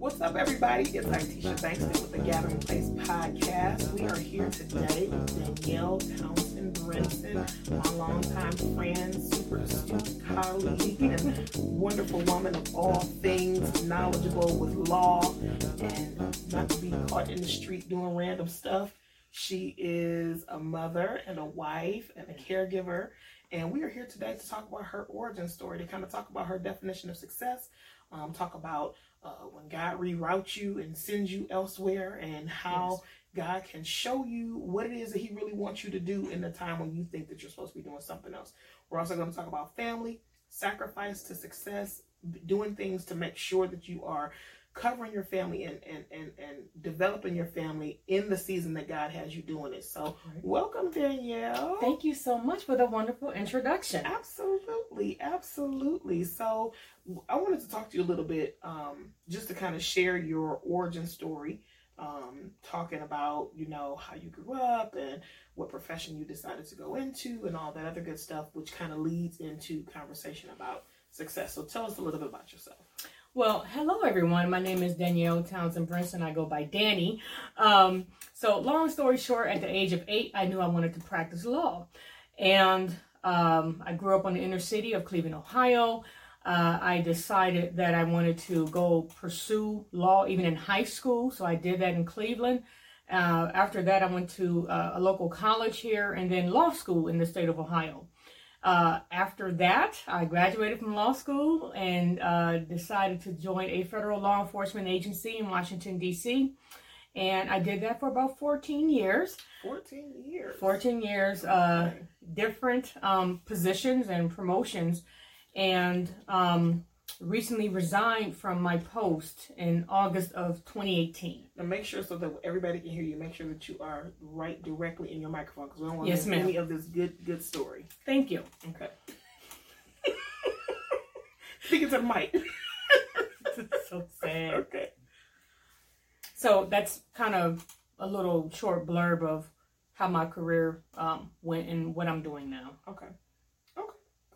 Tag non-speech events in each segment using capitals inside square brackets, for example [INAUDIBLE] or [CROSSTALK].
What's up, everybody? It's Itisha Bankston with the Gathering Place podcast. We are here today with Danielle Townsend Brinson, my longtime friend, super astute colleague, and wonderful woman of all things, knowledgeable with law, and not to be caught in the street doing random stuff. She is a mother and a wife and a caregiver. And we are here today to talk about her origin story, to kind of talk about her definition of success, um, talk about uh, when God reroutes you and sends you elsewhere and how yes. God can show you what it is that He really wants you to do in the time when you think that you're supposed to be doing something else. We're also going to talk about family, sacrifice to success, doing things to make sure that you are covering your family and, and, and, and developing your family in the season that God has you doing it. So, welcome, Danielle. Thank you so much for the wonderful introduction. Absolutely, absolutely. So, I wanted to talk to you a little bit um, just to kind of share your origin story. Um, talking about you know how you grew up and what profession you decided to go into and all that other good stuff which kind of leads into conversation about success so tell us a little bit about yourself well, hello everyone. My name is Danielle Townsend Brinson. I go by Danny. Um, so, long story short, at the age of eight, I knew I wanted to practice law. And um, I grew up on the inner city of Cleveland, Ohio. Uh, I decided that I wanted to go pursue law even in high school. So, I did that in Cleveland. Uh, after that, I went to uh, a local college here and then law school in the state of Ohio. Uh, after that, I graduated from law school and uh, decided to join a federal law enforcement agency in Washington, D.C. And I did that for about 14 years. 14 years. 14 years, uh, different um, positions and promotions. And um, recently resigned from my post in August of 2018. Now make sure so that everybody can hear you. Make sure that you are right directly in your microphone because we don't want yes, to miss any of this good good story. Thank you. Okay. [LAUGHS] Speaking to the mic. [LAUGHS] so sad. Okay. So that's kind of a little short blurb of how my career um, went and what I'm doing now. Okay. Okay.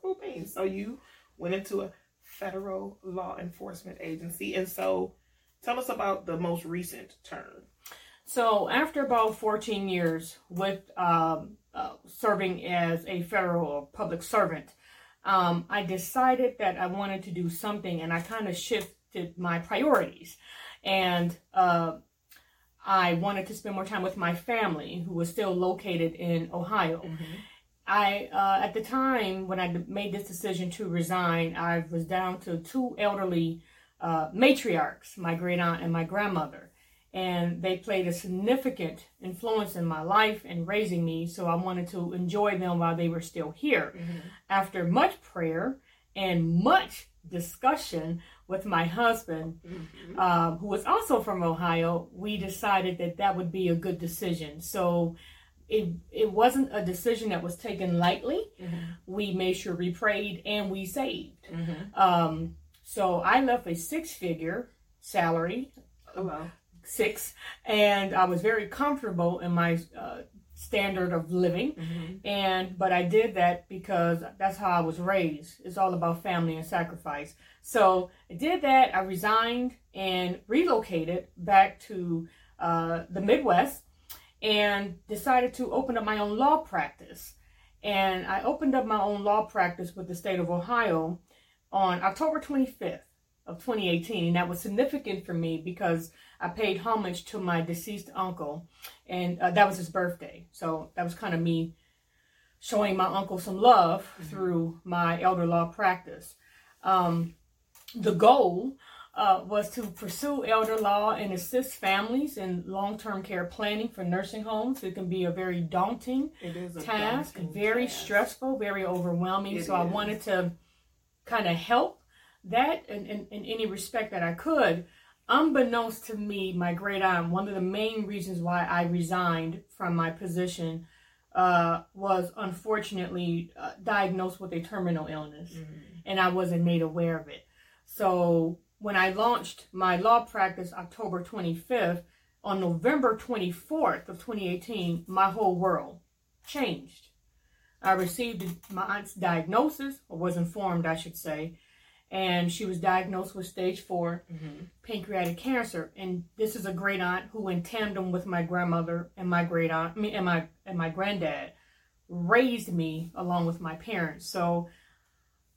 Cool beans. So you went into a federal law enforcement agency. And so tell us about the most recent term. So, after about 14 years with um, uh, serving as a federal public servant, um, I decided that I wanted to do something and I kind of shifted my priorities. And uh, I wanted to spend more time with my family, who was still located in Ohio. Mm-hmm. I, uh, at the time when I made this decision to resign, I was down to two elderly uh, matriarchs, my great aunt and my grandmother. And they played a significant influence in my life and raising me. So I wanted to enjoy them while they were still here. Mm-hmm. After much prayer and much discussion with my husband, mm-hmm. um, who was also from Ohio, we decided that that would be a good decision. So it it wasn't a decision that was taken lightly. Mm-hmm. We made sure we prayed and we saved. Mm-hmm. Um, so I left a six figure salary. Oh, wow. Six, and I was very comfortable in my uh, standard of living, mm-hmm. and but I did that because that's how I was raised. It's all about family and sacrifice. So I did that. I resigned and relocated back to uh, the Midwest and decided to open up my own law practice. And I opened up my own law practice with the state of Ohio on October 25th of 2018. And that was significant for me because I paid homage to my deceased uncle, and uh, that was his birthday. So that was kind of me showing my uncle some love mm-hmm. through my elder law practice. Um, the goal uh, was to pursue elder law and assist families in long-term care planning for nursing homes. It can be a very daunting task, daunting very task. stressful, very overwhelming. It so is. I wanted to kind of help that in, in, in any respect that I could. Unbeknownst to me, my great aunt, one of the main reasons why I resigned from my position uh, was unfortunately uh, diagnosed with a terminal illness, mm-hmm. and I wasn't made aware of it. So when I launched my law practice October 25th, on November 24th of 2018, my whole world changed. I received my aunt's diagnosis, or was informed, I should say, and she was diagnosed with stage 4 Mhm. pancreatic cancer. And this is a great aunt who, in tandem with my grandmother and my great aunt, and my and my granddad, raised me along with my parents. So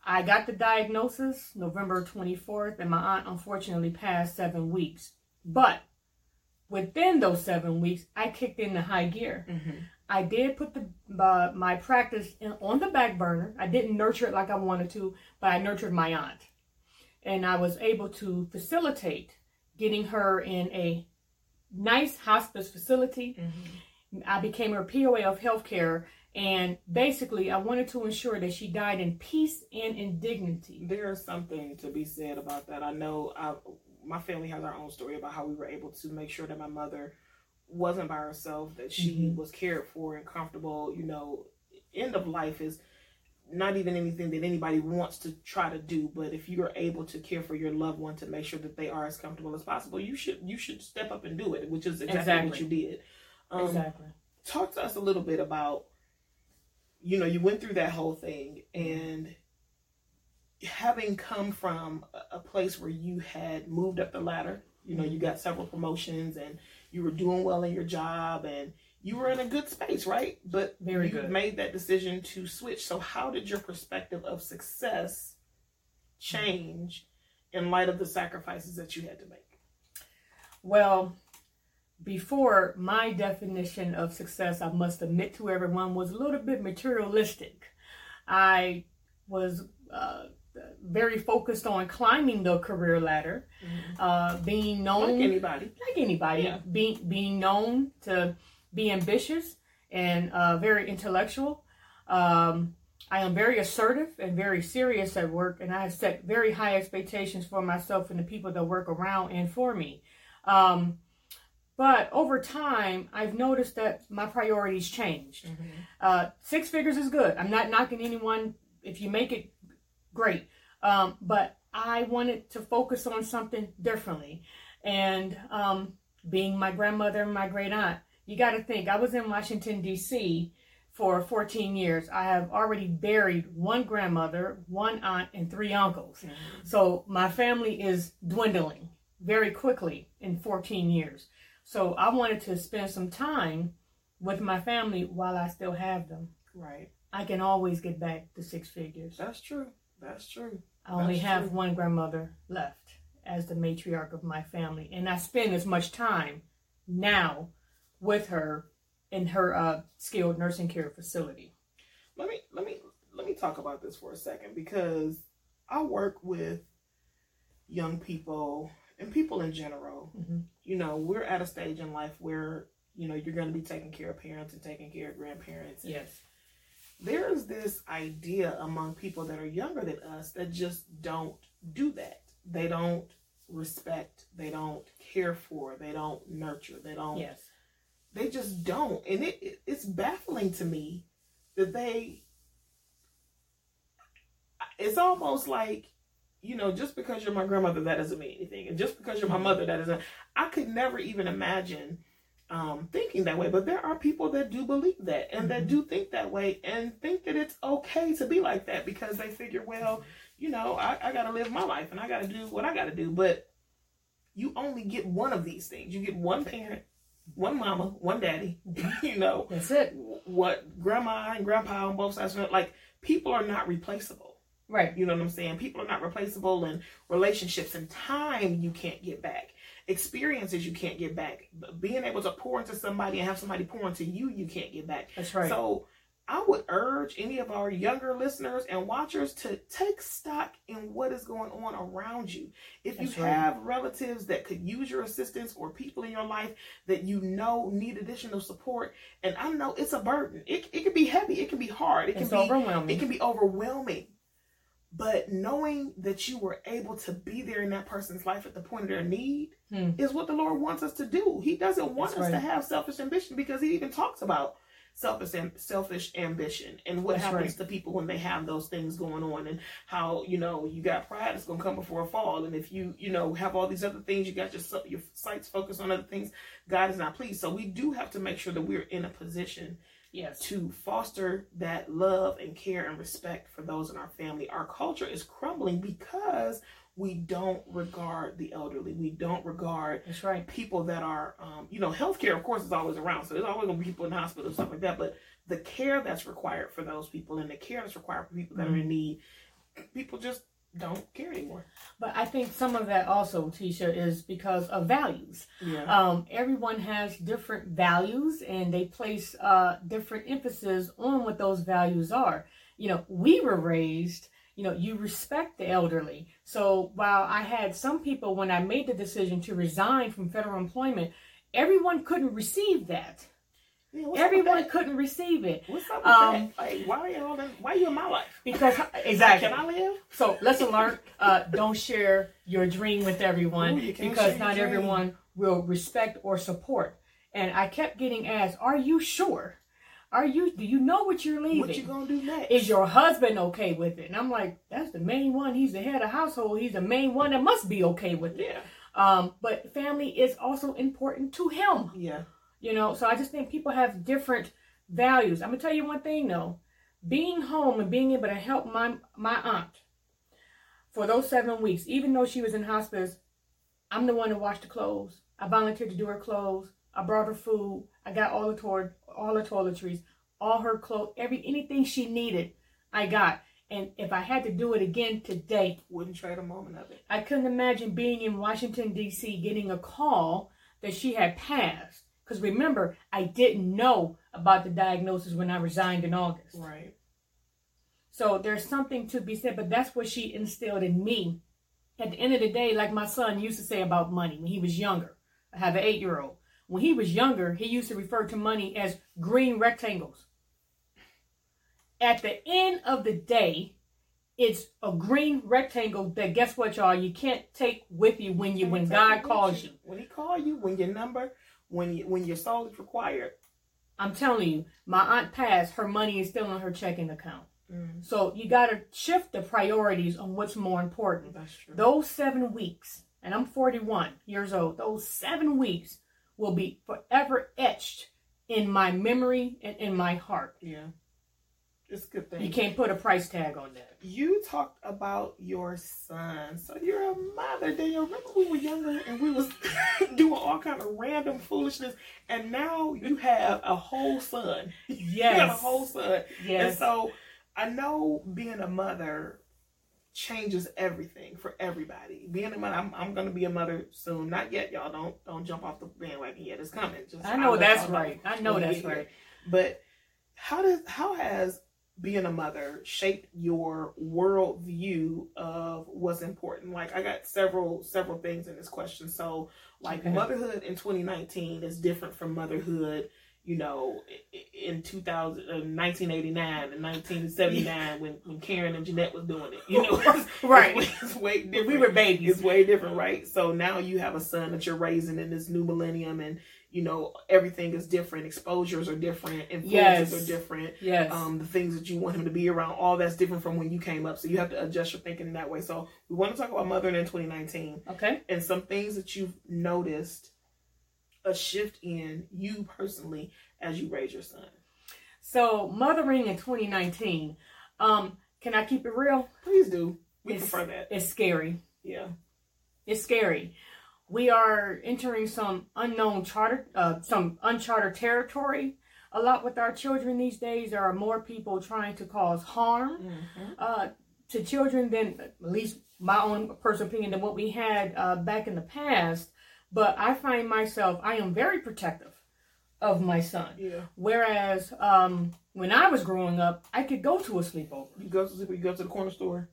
I got the diagnosis November 24th, and my aunt unfortunately passed seven weeks. But within those seven weeks, I kicked into high gear. Mhm. I did put the uh, my practice in, on the back burner. I didn't nurture it like I wanted to, but I nurtured my aunt, and I was able to facilitate getting her in a nice hospice facility. Mhm. I became her POA of healthcare, and basically, I wanted to ensure that she died in peace and in dignity. There's something to be said about that. I know I, my family has our own story about how we were able to make sure that my mother wasn't by herself, that she Mhm. was cared for and comfortable. You know, end of life is not even anything that anybody wants to try to do, but if you are able to care for your loved one to make sure that they are as comfortable as possible, you should you should step up and do it, which is exactly, what you did. Um, exactly. talk to us a little bit about you know you went through that whole thing and having come from a- place where you had moved up the ladder you know you got several promotions and you were doing well in your job and you were in a good space right? But Very you good. made that decision to switch. So how did your perspective of success change in light of the sacrifices that you had to make? Well, before my definition of success, I must admit to everyone, was a little bit materialistic. I was uh, very focused on climbing the career ladder, uh, being known like anybody like anybody, Yeah. being being known to be ambitious and uh, very intellectual. Um, I am very assertive and very serious at work, and I have set very high expectations for myself and the people that work around and for me. Um, but over time, I've noticed that my priorities changed. Uh, six figures is good. I'm not knocking anyone. If you make it, great. Um, but I wanted to focus on something differently. And um, being my grandmother and my great aunt, you got to think, I was in Washington, D.C. for 14 years. I have already buried one grandmother, one aunt, and three uncles. So my family is dwindling very quickly in 14 years. So I wanted to spend some time with my family while I still have them. right I can always get back to six figures. that's true that's true I only That's have true. one grandmother left as the matriarch of my family, and I spend as much time now with her in her uh, skilled nursing care facility. let me let me let me talk about this for a second because I work with young people and people in general. Mhm. You know, we're at a stage in life where you know you're going to be taking care of parents and taking care of grandparents. Yes. There's this idea among people that are younger than us that just don't do that. They don't respect. They don't care for. They don't nurture. They don't Yes. they just don't and it, it it's baffling to me that they it's almost like you know just because you're my grandmother that doesn't mean anything and just because you're my mother that doesn't i could never even imagine um, thinking that way but there are people that do believe that and that Mhm. do think that way and think that it's okay to be like that because they figure well you know i, I gotta live my life and i gotta do what i gotta do but you only get one of these things you get one parent one mama, one daddy. [LAUGHS] you know That's it. what grandma and grandpa on both sides. Like people are not replaceable. Right. You know what I'm saying? People are not replaceable, and relationships and time you can't get back. Experiences you can't get back. Being able to pour into somebody and have somebody pour into you, you can't get back. That's right. So I would urge any of our younger listeners and watchers to take stock in what is going on around you. If you right. have relatives that could use your assistance or people in your life that you know need additional support, and I know it's a burden. It, it can be heavy, it can be hard, it can it's be overwhelming. it can be overwhelming. But knowing that you were able to be there in that person's life at the point of their need Hmm. is what the Lord wants us to do. He doesn't want That's us to have selfish ambition because He even talks about selfish selfish ambition and what That's happens right. to people when they have those things going on and how you know you got pride that's gonna come before a fall and if you you know have all these other things you got your your sights focused on other things God is not pleased so we do have to make sure that we're in a position Yes. to foster that love and care and respect for those in our family. Our culture is crumbling because we don't regard the elderly. We don't regard That's right. people that are, um, you know, healthcare, of course, is always around. So there's always going to be people in the hospital and stuff like that. But the care that's required for those people and the care that's required for people that are in need, people just don't care anymore. But I think some of that also, Tisha, is because of values. Yeah. Um, everyone has different values and they place uh, different emphasis on what those values are. You know, we were raised, you know, you respect the elderly. So while I had some people, when I made the decision to resign from federal employment, everyone couldn't receive that. Yeah, what's up with Everyone couldn't receive it. What's up with Um, that? Like, why are you all in, why are you in my life? Because, [LAUGHS] exactly. Can I live? So lesson learned: uh, don't share your dream with everyone Ooh, because not everyone will respect or support. And I kept getting asked, "Are you sure? Are you? Do you know what you're leaving? What you gonna do next? Is your husband okay with it?" And I'm like, "That's the main one. He's the head of household. He's the main one that must be okay with it." yeah, Um, but family is also important to him. yeah, You know, so I just think people have different values. I'm gonna tell you one thing though. Being home and being able to help my my aunt for those seven weeks, even though she was in hospice, I'm the one who washed the clothes. I volunteered to do her clothes. I brought her food. I got all the toilet all the toiletries, all her clothes, every anything she needed, I got. And if I had to do it again today, wouldn't trade a moment of it. I couldn't imagine being in Washington, D.C., getting a call that she had passed. Because remember, I didn't know about the diagnosis when I resigned in August. Right. So there's something to be said, but that's what she instilled in me. At the end of the day, like my son used to say about money when he was younger, I have an eight year old. When he was younger, he used to refer to money as green rectangles. At the end of the day, it's a green rectangle that guess what, y'all, you can't take with you when you when God calls you. When He call you, when your number, when you, when your soul is required. I'm telling you, my aunt passed, her money is still in her checking account. Mm, So you gotta shift the priorities on what's more important. that's true. Those seven weeks, and I'm 41 years old, those seven weeks will be forever etched in my memory and in my heart. yeah, it's a good thing. You can't put a price tag on that. You talked about your son. So you're a mother, Danielle. Remember we were younger and we was [LAUGHS] doing all kind of random foolishness, and now you have a whole son. [LAUGHS] You have a whole son. Yes. And so I know being a mother changes everything for everybody. Being a mother, I'm, I'm going to be a mother soon. Not yet, y'all. Don't don't jump off the bandwagon yet. It's coming. Just I know I'll that's right. I know that's right. But how does how has being a mother shaped your world view of what's important? Like I got several several things in this question. So like Okay. motherhood in 2019 is different from motherhood, you know, in 2000 uh, 1989 and 1979 when when Karen and Jeanette was doing it. You know, it's, [LAUGHS] Right. [LAUGHS] It's, it's way different. We were babies. It's way different, right? So now you have a son that you're raising in this new millennium, and you know everything is different. Exposures are different. Influences Yes. are different. Yes. Um, the things that you want him to be around, all that's different from when you came up. So you have to adjust your thinking in that way. So we want to talk about mothering in 2019 okay. and some things that you've noticed a shift in you personally as you raise your son. So mothering in 2019. Um, can I keep it real? Please do. We It's- prefer that. It's scary. Yeah. It's scary. We are entering some unknown charter, uh, some uncharted territory. A lot with our children these days. There are more people trying to cause harm Mhm. uh, to children than, at least my own personal opinion, than what we had uh, back in the past. But I find myself, I am very protective of my son. Yeah. Whereas um, when I was growing up, I could go to a sleepover. You go to sleep, you go to the corner store.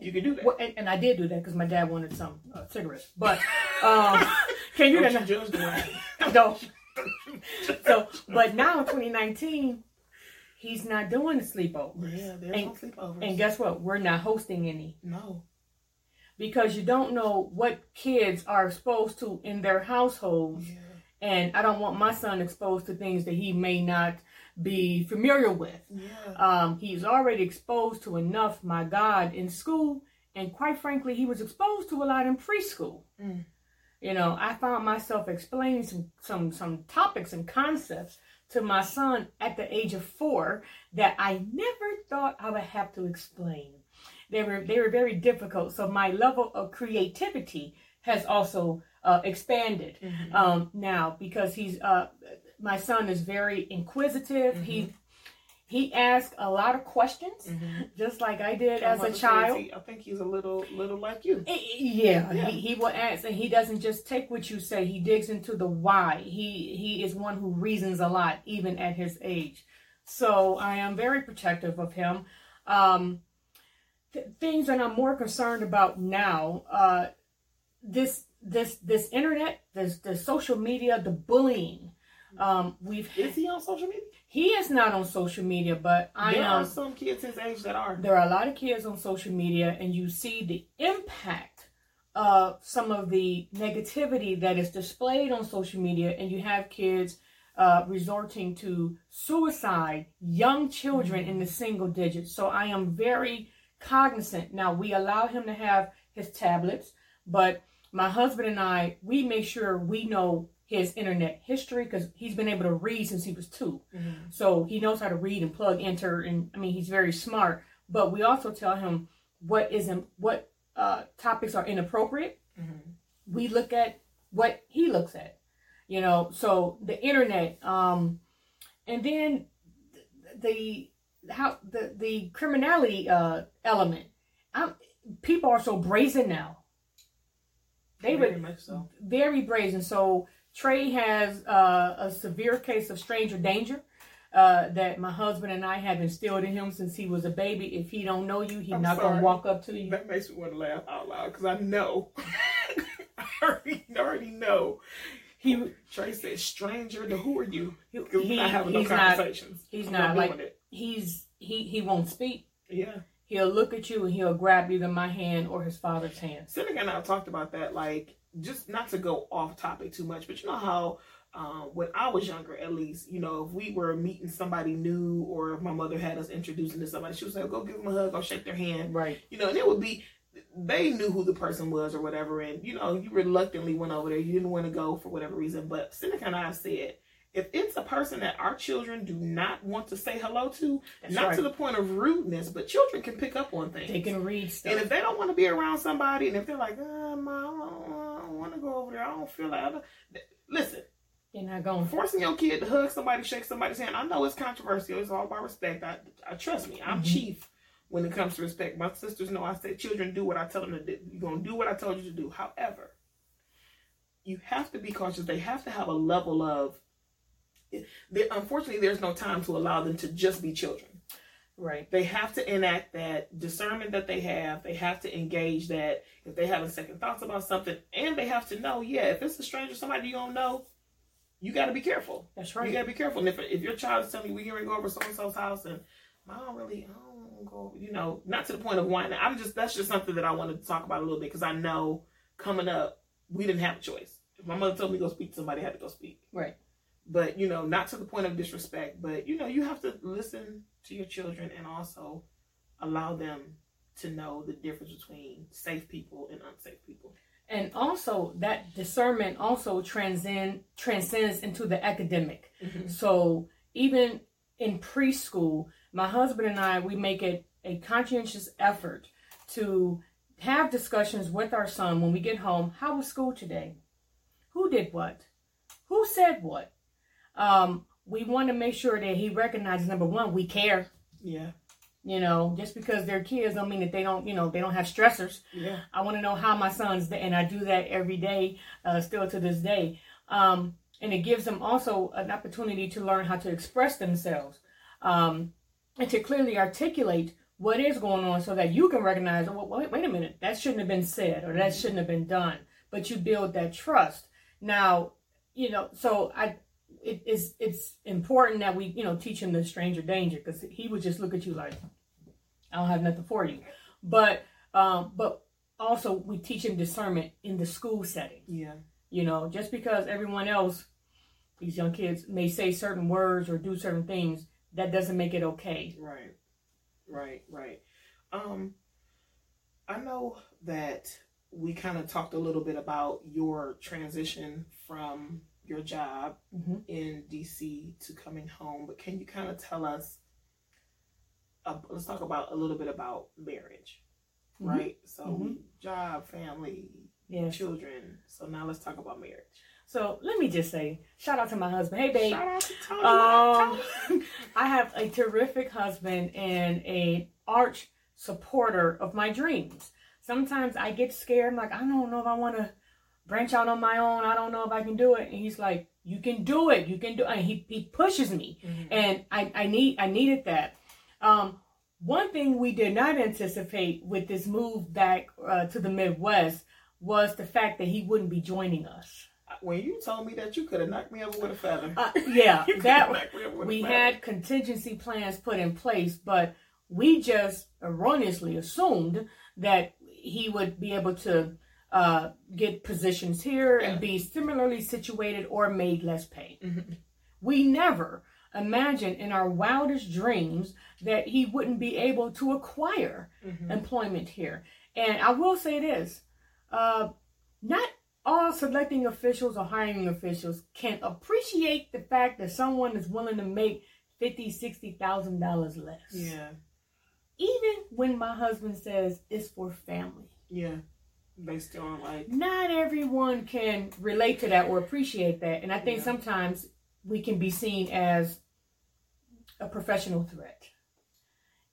You can do that. Well, and, and I did do that because my dad wanted some uh, cigarettes. But um, [LAUGHS] can you do you that? [LAUGHS] No. So, but now in 2019, he's not doing the sleepover. Yeah, there's And- no sleepovers. And guess what? We're not hosting any no. because you don't know what kids are exposed to in their households. Yeah. And I don't want my son exposed to things that he may not be familiar with. Yeah. Um, he's already exposed to enough, my God, in school. And quite frankly, he was exposed to a lot in preschool. Mm. You know, I found myself explaining some, some, some topics and concepts to my son at the age of four that I never thought I would have to explain. They were they were very difficult. So my level of creativity has also uh, expanded mm-hmm. um, now because he's uh, my son is very inquisitive. Mm-hmm. He he asks a lot of questions, mm-hmm. just like I did as a child. He, I think he's a little, little like you. Yeah, yeah. He, he will ask, and he doesn't just take what you say. He digs into the why. He he is one who reasons a lot, even at his age. So I am very protective of him. Um, th- things that I'm more concerned about now. Uh, this this this internet, this the social media, the bullying. Um, we've is he on social media? He is not on social media, but I there am. Are some kids his age that are. There are a lot of kids on social media, and you see the impact of some of the negativity that is displayed on social media, and you have kids uh, resorting to suicide, young children mm-hmm. in the single digits. So I am very cognizant. Now we allow him to have his tablets, but my husband and I, we make sure we know his internet history because he's been able to read since he was 2 mm-hmm. So he knows how to read and plug, enter, and I mean he's very smart. But we also tell him what isn't what uh, topics are inappropriate. Mm-hmm. We look at what he looks at, you know. So the internet, um, and then the how the the criminality uh, element. I'm, people are so brazen now. They very much so. Very brazen. So Trey has uh, a severe case of stranger danger. Uh, that my husband and I have instilled in him since he was a baby. If he don't know you, he's I'm not gonna walk up to you. That makes me want to laugh out loud because I know, [LAUGHS] I already, already know. He Trey said, "Stranger to who are you?" He, not having no conversations. Not, he's I'm not, not like it. he's he he won't speak. Yeah. He'll look at you and he'll grab either my hand or his father's hand. Seneca and I talked about that, like just not to go off topic too much, but you know how um, when I was younger, at least, you know, if we were meeting somebody new or if my mother had us introducing to somebody, she would say, go give them a hug, go shake their hand. Right. You know, and it would be, they knew who the person was or whatever. And, you know, you reluctantly went over there. You didn't want to go for whatever reason. But Seneca and I said, if it's a person that our children do not want to say hello to, That's not right. to the point of rudeness, but children can pick up on things. They can read stuff. And if they don't want to be around somebody, and if they're like, oh, mom, don't want to go over there. I don't feel like. Listen. You're not going. Forcing your kid to hug somebody, shake somebody's hand. I know it's controversial. It's all about respect. I, I trust me. I'm mm-hmm. chief when it comes to respect. My sisters know I say children do what I tell them to do. You're gonna do what I told you to do. However, you have to be cautious. They have to have a level of. Unfortunately, there's no time to allow them to just be children. Right. They have to enact that discernment that they have. They have to engage that if they have a second thoughts about something, and they have to know, yeah, if it's a stranger, somebody you don't know, you got to be careful. That's right. You got to be careful. And if if your child is telling you we can go over so and so's house, and I don't really, I don't go, you know, not to the point of whining. I'm just that's just something that I wanted to talk about a little bit because I know coming up we didn't have a choice. If my mother told me to go speak to somebody, I had to go speak. Right. But you know, not to the point of disrespect, but you know, you have to listen to your children and also allow them to know the difference between safe people and unsafe people. And also that discernment also transcend transcends into the academic. Mm-hmm. So even in preschool, my husband and I we make it a conscientious effort to have discussions with our son when we get home. How was school today? Who did what? Who said what? Um, we want to make sure that he recognizes number one, we care. Yeah. You know, just because they're kids don't mean that they don't, you know, they don't have stressors. Yeah. I want to know how my son's, and I do that every day, uh, still to this day. Um, and it gives them also an opportunity to learn how to express themselves um, and to clearly articulate what is going on so that you can recognize, oh, wait, wait a minute, that shouldn't have been said or that shouldn't have been done. But you build that trust. Now, you know, so I, it is it's important that we you know teach him the stranger danger because he would just look at you like I don't have nothing for you, but um, but also we teach him discernment in the school setting. Yeah, you know, just because everyone else, these young kids may say certain words or do certain things, that doesn't make it okay. Right, right, right. Um, I know that we kind of talked a little bit about your transition from your job Mhm. in DC to coming home, but can you kind of tell us? Uh, let's talk about a little bit about marriage, Mhm. right? So, Mhm. job, family, Yes. children. So now let's talk about marriage. So let me just say, shout out to my husband. Hey, babe. Shout out to Tony. Um, [LAUGHS] I have a terrific husband and a arch supporter of my dreams. Sometimes I get scared. I'm like, I don't know if I want to branch out on my own. I don't know if I can do it. And he's like, you can do it. You can do it. And he, he pushes me. Mhm. And I, I need I needed that. Um, one thing we did not anticipate with this move back uh, to the Midwest was the fact that he wouldn't be joining us. When you told me that, you could have knocked me over with a feather. Uh, [LAUGHS] yeah, that me over with a we had contingency plans put in place, but we just erroneously assumed that he would be able to uh, get positions here Yeah. and be similarly situated or made less pay. Mhm. We never imagined in our wildest dreams that he wouldn't be able to acquire Mhm. employment here. And I will say this uh, not all selecting officials or hiring officials can appreciate the fact that someone is willing to make fifty, sixty thousand dollars less. Yeah, Even when my husband says it's for family. yeah. They still are like, Not everyone can relate to that or appreciate that. And I think Yeah. sometimes we can be seen as a professional threat.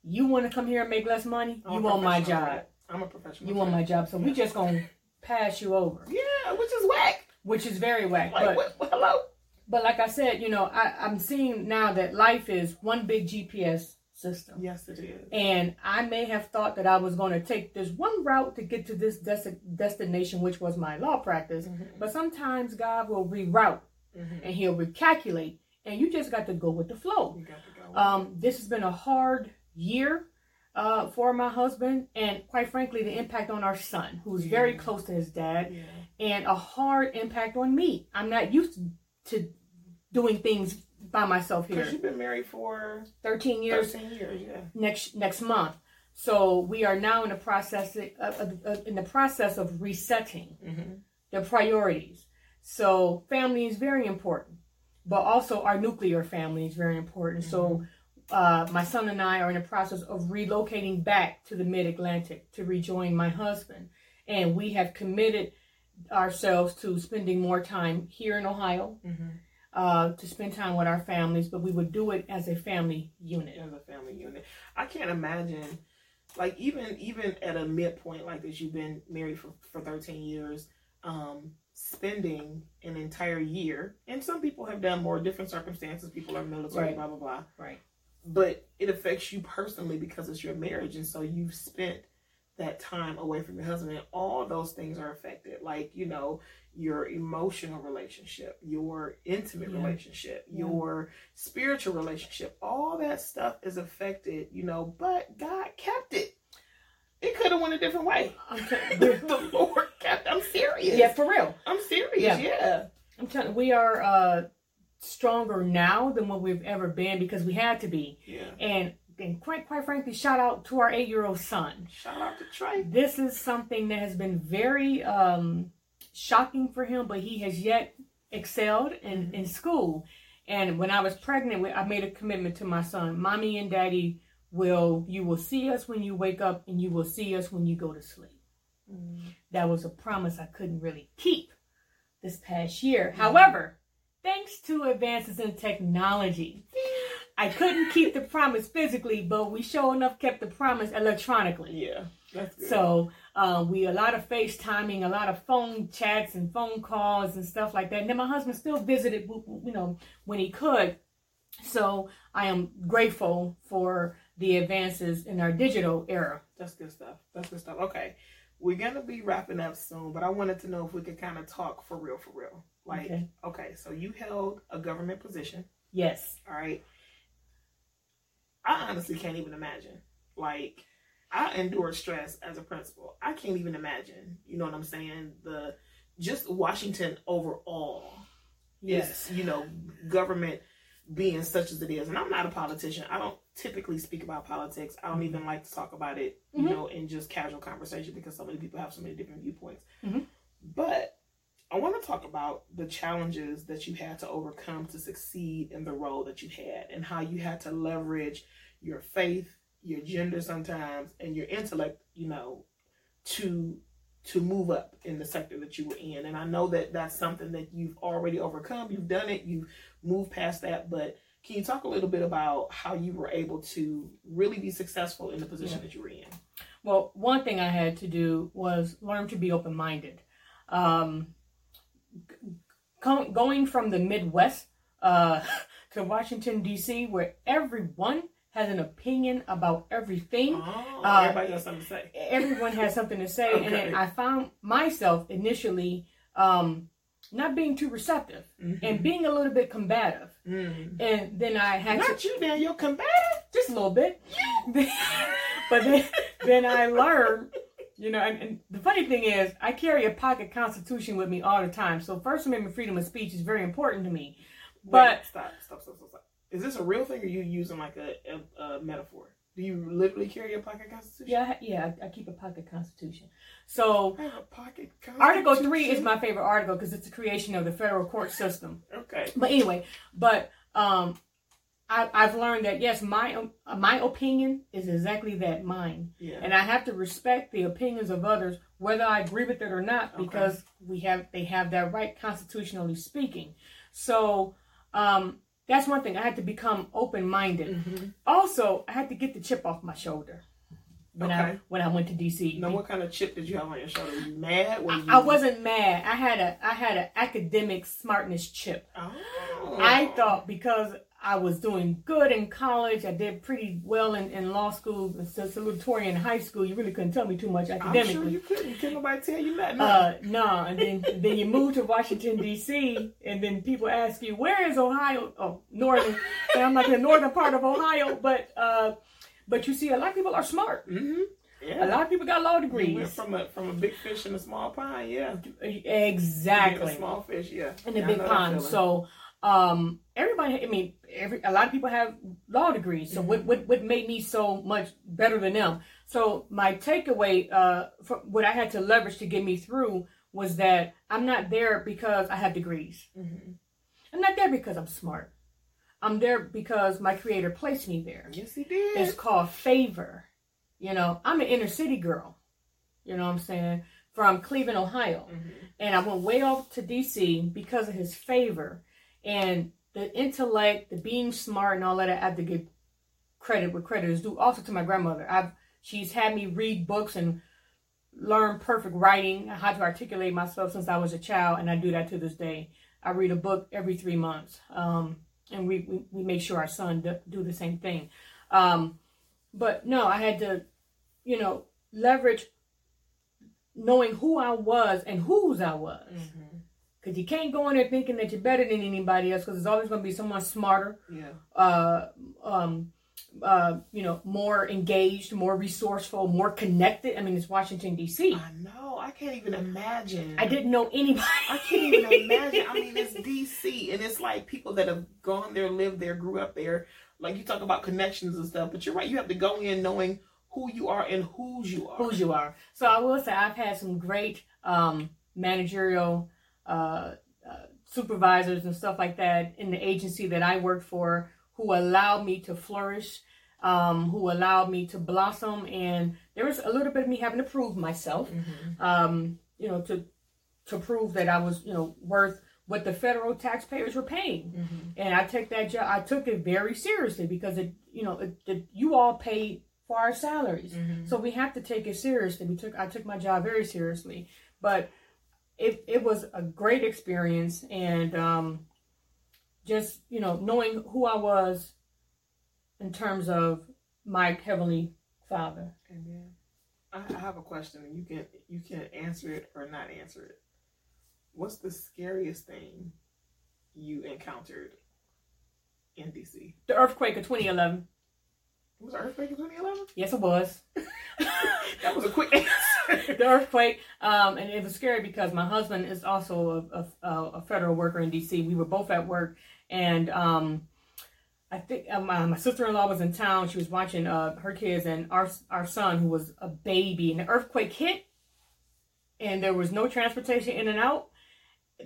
You want to come here and make less money? I'm you want my job. threat. I'm a professional. You want my job. So we just gonna pass you over. Yeah, which is whack. which is very whack. Like, but what, hello? but like I said, you know, I, I'm seeing now that life is one big GPS system. Yes, it is. And I may have thought that I was going to take this one route to get to this des- destination, which was my law practice. Mhm. But sometimes God will reroute Mhm. and He'll recalculate, and you just got to go with the flow. You got to go. Um, this has been a hard year uh, for my husband, and quite frankly, the impact on our son, who's very close to his dad yeah. and a hard impact on me. I'm not used to doing things by myself here. you've been married for 13 years 13 years, yeah. next next month. So we are now in the process uh, uh, uh, in the process of resetting Mm-hmm. the priorities. So family is very important, but also our nuclear family is very important. So uh, my son and I are in the process of relocating back to the Mid Atlantic to rejoin my husband, and we have committed ourselves to spending more time here in Ohio Mm-hmm. Uh, to spend time with our families, but we would do it as a family unit. As a family unit. I can't imagine, like, even even at a midpoint like this, you've been married for, for 13 years, um, spending an entire year, and some people have done more different circumstances, people are military, Right. blah, blah, blah. Right. but it affects you personally because it's your marriage and so you've spent that time away from your husband and all those things are affected like you know your emotional relationship your intimate Yeah. relationship Yeah. your spiritual relationship all that stuff is affected you know but god kept it it could have went a different way I'm [LAUGHS] the lord kept i'm serious yeah, for real. i'm serious Yeah. yeah, I'm telling we are uh, stronger now than what we've ever been because we had to be. yeah. And and quite quite frankly, shout out to our eight year old son. shout out to trey This is something that has been very um, shocking for him, but he has yet excelled in, mm-hmm. in school. And when I was pregnant, I made a commitment to my son. Mommy and daddy will, you will see us when you wake up and you will see us when you go to sleep. Mm-hmm. That was a promise I couldn't really keep this past year. Mm-hmm. However, thanks to advances in technology, I couldn't keep the promise physically, but we sure enough kept the promise electronically. yeah that's good. So uh, we a lot of FaceTiming, a lot of phone chats and phone calls and stuff like that. And then my husband still visited, you know, when he could. So I am grateful for the advances in our digital era. That's good stuff. That's good stuff. Okay. We're gonna be wrapping up soon, but I wanted to know if we could kind of talk for real, for real. Like, okay. Okay. so you held a government position, Yes. all right? I honestly can't even imagine. Like, I endured stress as a principal. I can't even imagine. You know what I'm saying? The just Washington overall. Yes. Is, you know, government being such as it is. And I'm not a politician. I don't typically speak about politics. I don't even like to talk about it, you Mhm. know, in just casual conversation because so many people have so many different viewpoints. Mhm. But I want to talk about the challenges that you had to overcome to succeed in the role that you had and how you had to leverage your faith, your gender sometimes, and your intellect, you know, to to move up in the sector that you were in. And I know that that's something that you've already overcome. You've done it. You've moved past that, but can you talk a little bit about how you were able to really be successful in the position yeah. that you were in? Well, one thing I had to do was learn to be open minded. Um, going from the Midwest uh, [LAUGHS] to Washington, D.C., where everyone has an opinion about everything. Oh, uh, everybody has something to say. Everyone has something to say. okay. And then I found myself initially um, not being too receptive mm-hmm. and being a little bit combative. Mm-hmm. And then I had not to, you now, you're combative? Just a little bit. [LAUGHS] but then, then I [LAUGHS] learned you know, and, and, the funny thing is, I carry a pocket constitution with me all the time. So First Amendment freedom of speech is very important to me. But Wait, stop, stop, stop, stop, stop. Is this a real thing, or are you using like a, a, a metaphor? Do you literally carry a pocket constitution? Yeah, yeah, I, I keep a pocket constitution. So I pocket constitution. Article three is my favorite article because it's the creation of the federal court system. Okay. But anyway, but um, I, have learned that yes, my my opinion is exactly that, mine, yeah. and I have to respect the opinions of others, whether I agree with it or not, because okay. we have they have that right constitutionally speaking. So um, that's one thing. I had to become open minded. Mm-hmm. Also, I had to get the chip off my shoulder when okay. I when I went to DC. Now, what kind of chip did you have on your shoulder? Were you mad? Were you... I, I wasn't mad. I had a I had an academic smartness chip. Oh. I thought because I was doing good in college. I did pretty well in, in law school, salutatorian in high school. You really couldn't tell me too much academically. I'm sure you couldn't. Can nobody tell you that? No, uh, no. And then then you move to Washington D.C. and then people ask you where is Ohio? Oh, northern. and I'm like the northern part of Ohio, but uh, but you see, a lot of people are smart. Mm-hmm. Yeah. A lot of people got law degrees. from a from a big fish in a small pond, yeah. Exactly. A small fish, yeah. In a big pond. So um, everybody, I mean, every a lot of people have law degrees. So mm-hmm. what, what what made me so much better than them? So my takeaway, uh, for what I had to leverage to get me through was that I'm not there because I have degrees. Mm-hmm. I'm not there because I'm smart. I'm there because my creator placed me there. Yes, he did. It's called favor. You know, I'm an inner city girl. You know what I'm saying? From Cleveland, Ohio. Mm-hmm. And I went way off to DC because of his favor and the intellect, the being smart, and all that. I have to give credit where credit is due. Also to my grandmother, I've she's had me read books and learn perfect writing, how to articulate myself since I was a child, and I do that to this day. I read a book every three months, um, and we, we, we make sure our son do, do the same thing. Um, but no, I had to, you know, leverage knowing who I was and whose I was. Mm-hmm. Because you can't go in there thinking that you're better than anybody else because there's always going to be someone smarter. Yeah. Uh, um, uh, you know, more engaged, more resourceful, more connected. I mean, it's Washington D.C. I know. I can't even imagine. I didn't know anybody. I can't even imagine. I mean, it's [LAUGHS] D.C. and it's like people that have gone there, lived there, grew up there. Like you talk about connections and stuff, but you're right. You have to go in knowing who you are and whose you are. Whose you are. So I will say I've had some great um, managerial uh, uh, supervisors and stuff like that in the agency that I worked for who allowed me to flourish, um, who allowed me to blossom. And there was a little bit of me having to prove myself, mm-hmm. um, you know, to to prove that I was, you know, worth what the federal taxpayers were paying. Mm-hmm. And I take that job, I took it very seriously because it, you know, it, it, you all paid for our salaries. Mm-hmm. So we have to take it seriously. We took, I took my job very seriously, but it, it was a great experience and um, just you know knowing who I was in terms of my heavenly Father. Amen. I have a question, and you can you can answer it or not answer it. What's the scariest thing you encountered in DC? The earthquake of 2011. It was earthquake in 2011? Yes, it was. [LAUGHS] that was a quick answer. [LAUGHS] the earthquake, um, and it was scary because my husband is also a, a, a federal worker in D.C. We were both at work, and um, I think uh, my, my sister-in-law was in town. She was watching uh, her kids, and our our son, who was a baby, and the earthquake hit, and there was no transportation in and out.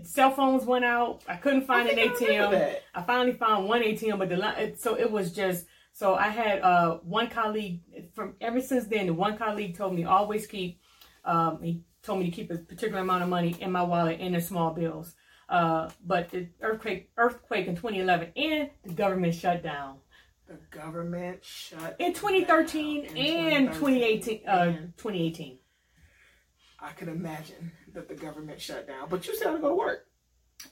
cell phones went out. I couldn't find I an think I ATM. I finally found one ATM, but the line, so it was just so I had uh one colleague from ever since then. The one colleague told me always keep. Um, he told me to keep a particular amount of money in my wallet in the small bills. Uh, but the earthquake earthquake in 2011 and the government shut down The government shut in 2013 down and 2018. Uh, 2018. I can imagine that the government shut down, but you still had to go to work.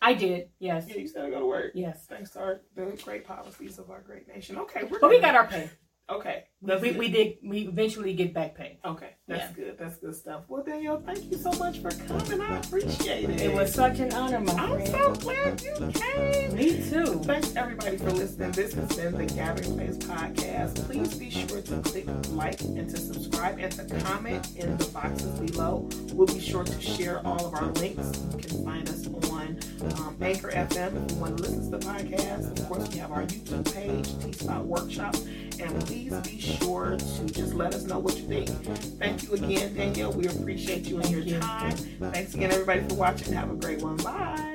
I did, yes, Yeah, you still had to go to work. yes. Thanks to our, the great policies of our great nation. Okay, we're But we gonna- got our pay. Okay. That's we, good. we did. We eventually get back pay. Okay, that's Yeah. good. That's good stuff. Well, Danielle, thank you so much for coming. I appreciate it. It was such an honor, my I'm friend. so glad you came. Me too. Thanks everybody for listening. This has been the Gathering Place podcast. Please be sure to click like and to subscribe and to comment in the boxes below. We'll be sure to share all of our links. You can find us on um, Anchor FM if you want to listen to the podcast. Of course, we have our YouTube page, Tea Spot Workshop. And please be sure to just let us know what you think. Thank you again, Danielle. We appreciate you and your time. Thanks again, everybody, for watching. Have a great one. Bye.